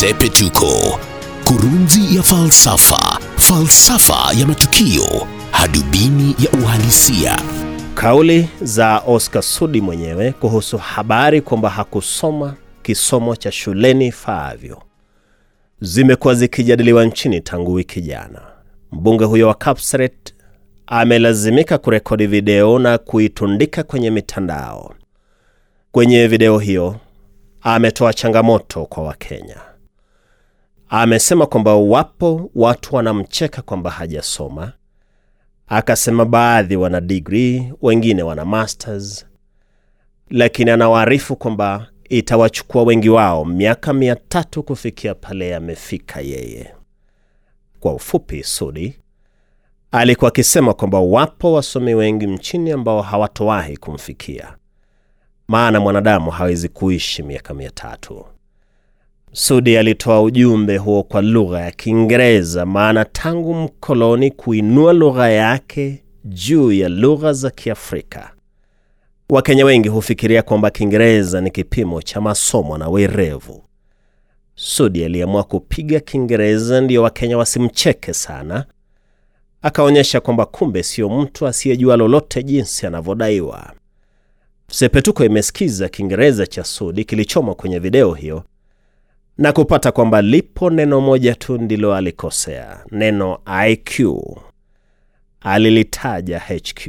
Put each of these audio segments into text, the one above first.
Sepetuko, kurunzi ya falsafa, falsafa ya matukio, hadubini ya uhalisia. Kauli za Oscar Sudi mwenyewe kuhusu habari kwamba hakusoma kisomo cha shuleni faavyo zimekuwa zikijadiliwa nchini tangu wiki jana. Mbunge huyo wa Kapseret amelazimika kurekodi video na kuitundika kwenye mitandao. Kwenye video hiyo ametoa changamoto kwa Wakenya. Amesema kwamba wapo watu wanamcheka kwamba hajasoma. Akasema baadhi wana digrii, wengine wana masters, lakini anawaarifu kwamba itawachukua wengi wao miaka mia tatu kufikia pale amefika yeye. Kwa ufupi, Sudi alikuwa akisema kwamba wapo wasomi wengi nchini ambao hawatowahi kumfikia, maana mwanadamu hawezi kuishi miaka mia tatu. Sudi alitoa ujumbe huo kwa lugha ya Kiingereza, maana tangu mkoloni kuinua lugha yake juu ya lugha za Kiafrika, Wakenya wengi hufikiria kwamba Kiingereza ni kipimo cha masomo na werevu. Sudi aliamua kupiga Kiingereza ndiyo Wakenya wasimcheke sana, akaonyesha kwamba kumbe sio mtu asiyejua lolote jinsi anavyodaiwa. Sepetuko imesikiza Kiingereza cha Sudi kilichomo kwenye video hiyo na kupata kwamba lipo neno moja tu ndilo alikosea, neno IQ. Alilitaja HQ.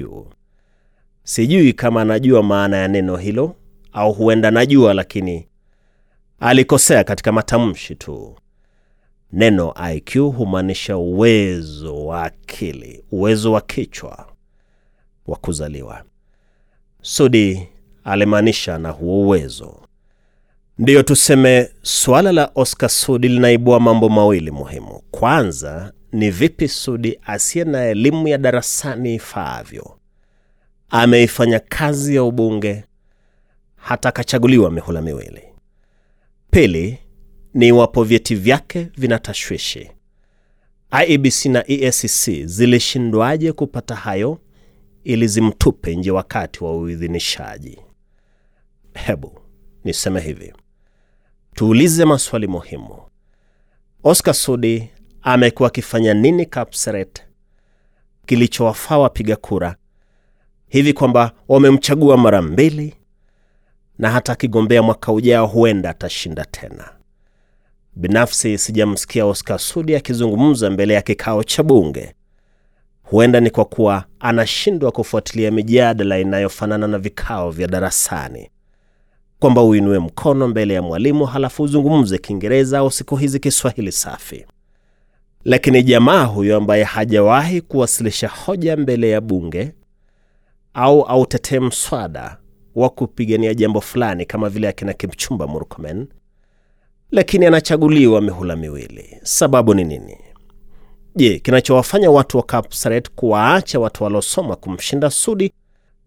Sijui kama anajua maana ya neno hilo au huenda najua, lakini alikosea katika matamshi tu. Neno IQ humaanisha uwezo wa akili, uwezo wa kichwa wa kuzaliwa. Sudi alimaanisha na huo uwezo. Ndiyo tuseme suala la Oscar Sudi linaibua mambo mawili muhimu. Kwanza ni vipi Sudi asiye na elimu ya darasani ifaavyo ameifanya kazi ya ubunge hata akachaguliwa mihula miwili. Pili ni iwapo vyeti vyake vina tashwishi. IEBC na EACC zilishindwaje kupata hayo ili zimtupe nje wakati wa uidhinishaji? Hebu niseme hivi, tuulize maswali muhimu. Oscar Sudi amekuwa akifanya nini Kapseret kilichowafaa wapiga kura hivi kwamba wamemchagua mara mbili na hata akigombea mwaka ujao huenda atashinda tena. Binafsi sijamsikia Oscar Sudi akizungumza mbele ya kikao cha bunge. Huenda ni kwa kuwa anashindwa kufuatilia mijadala inayofanana na vikao vya darasani, kwamba uinue mkono mbele ya mwalimu halafu uzungumze Kiingereza au siku hizi Kiswahili safi. Lakini jamaa huyo ambaye hajawahi kuwasilisha hoja mbele ya bunge au autetee mswada wa kupigania jambo fulani kama vile akina Kipchumba Murkomen, lakini anachaguliwa mihula miwili. Sababu ni nini? Je, kinachowafanya watu wa Kapsaret kuwaacha watu waliosoma kumshinda Sudi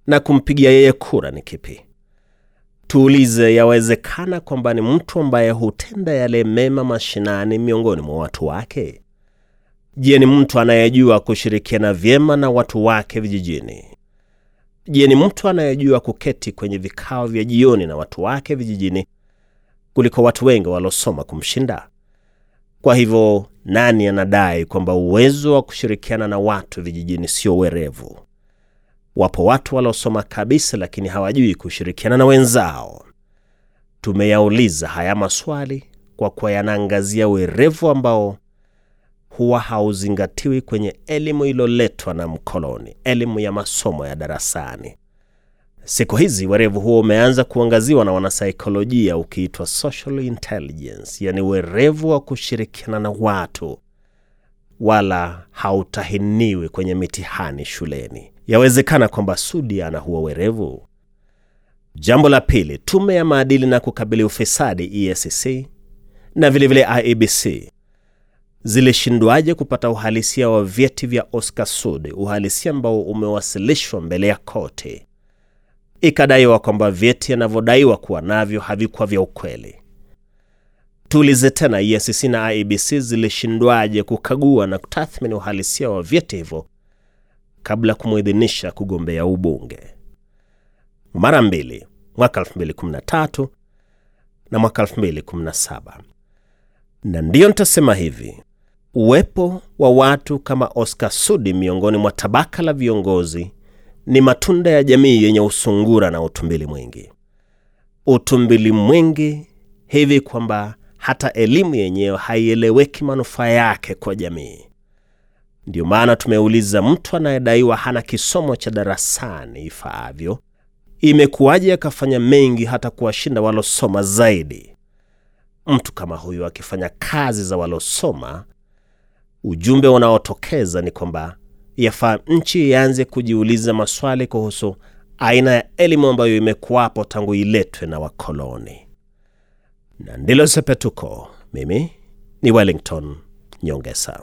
na kumpigia yeye kura ni kipi? Tuulize, yawezekana kwamba ni mtu ambaye hutenda yale mema mashinani miongoni mwa watu wake? Je, ni mtu anayejua kushirikiana vyema na watu wake vijijini? Je, ni mtu anayejua kuketi kwenye vikao vya jioni na watu wake vijijini kuliko watu wengi waliosoma kumshinda? Kwa hivyo, nani anadai kwamba uwezo wa kushirikiana na watu vijijini sio werevu? Wapo watu waliosoma kabisa, lakini hawajui kushirikiana na wenzao. Tumeyauliza haya maswali kwa kuwa yanaangazia werevu ambao huwa hauzingatiwi kwenye elimu iliyoletwa na mkoloni, elimu ya masomo ya darasani. Siku hizi werevu huo umeanza kuangaziwa na wanasaikolojia ukiitwa social intelligence, yani werevu wa kushirikiana na watu, wala hautahiniwi kwenye mitihani shuleni. Yawezekana kwamba Sudi ana huo werevu. Jambo la pili, tume ya maadili na kukabili ufisadi EACC na vilevile vile IEBC zilishindwaje kupata uhalisia wa vyeti vya Oscar Sudi, uhalisia ambao umewasilishwa mbele ya koti, ikadaiwa kwamba vyeti anavyodaiwa kuwa navyo havikuwa vya ukweli. Tuulize tena, EACC na IEBC zilishindwaje kukagua na kutathmini uhalisia wa vyeti hivyo kabla kumwidhinisha kugombea ubunge? Mara mbili, mwaka 2013 na mwaka 2017. Na ndiyo nitasema hivi, uwepo wa watu kama Oscar Sudi miongoni mwa tabaka la viongozi ni matunda ya jamii yenye usungura na utumbili mwingi. Utumbili mwingi hivi kwamba hata elimu yenyewe haieleweki manufaa yake kwa jamii. Ndiyo maana tumeuliza mtu anayedaiwa hana kisomo cha darasani ifaavyo, imekuwaje akafanya mengi hata kuwashinda walosoma zaidi? Mtu kama huyu akifanya kazi za walosoma, ujumbe unaotokeza ni kwamba yafaa nchi ianze kujiuliza maswali kuhusu aina ya elimu ambayo imekuwapo tangu iletwe na wakoloni. Na ndilo Sepetuko. Mimi ni Wellington Nyongesa.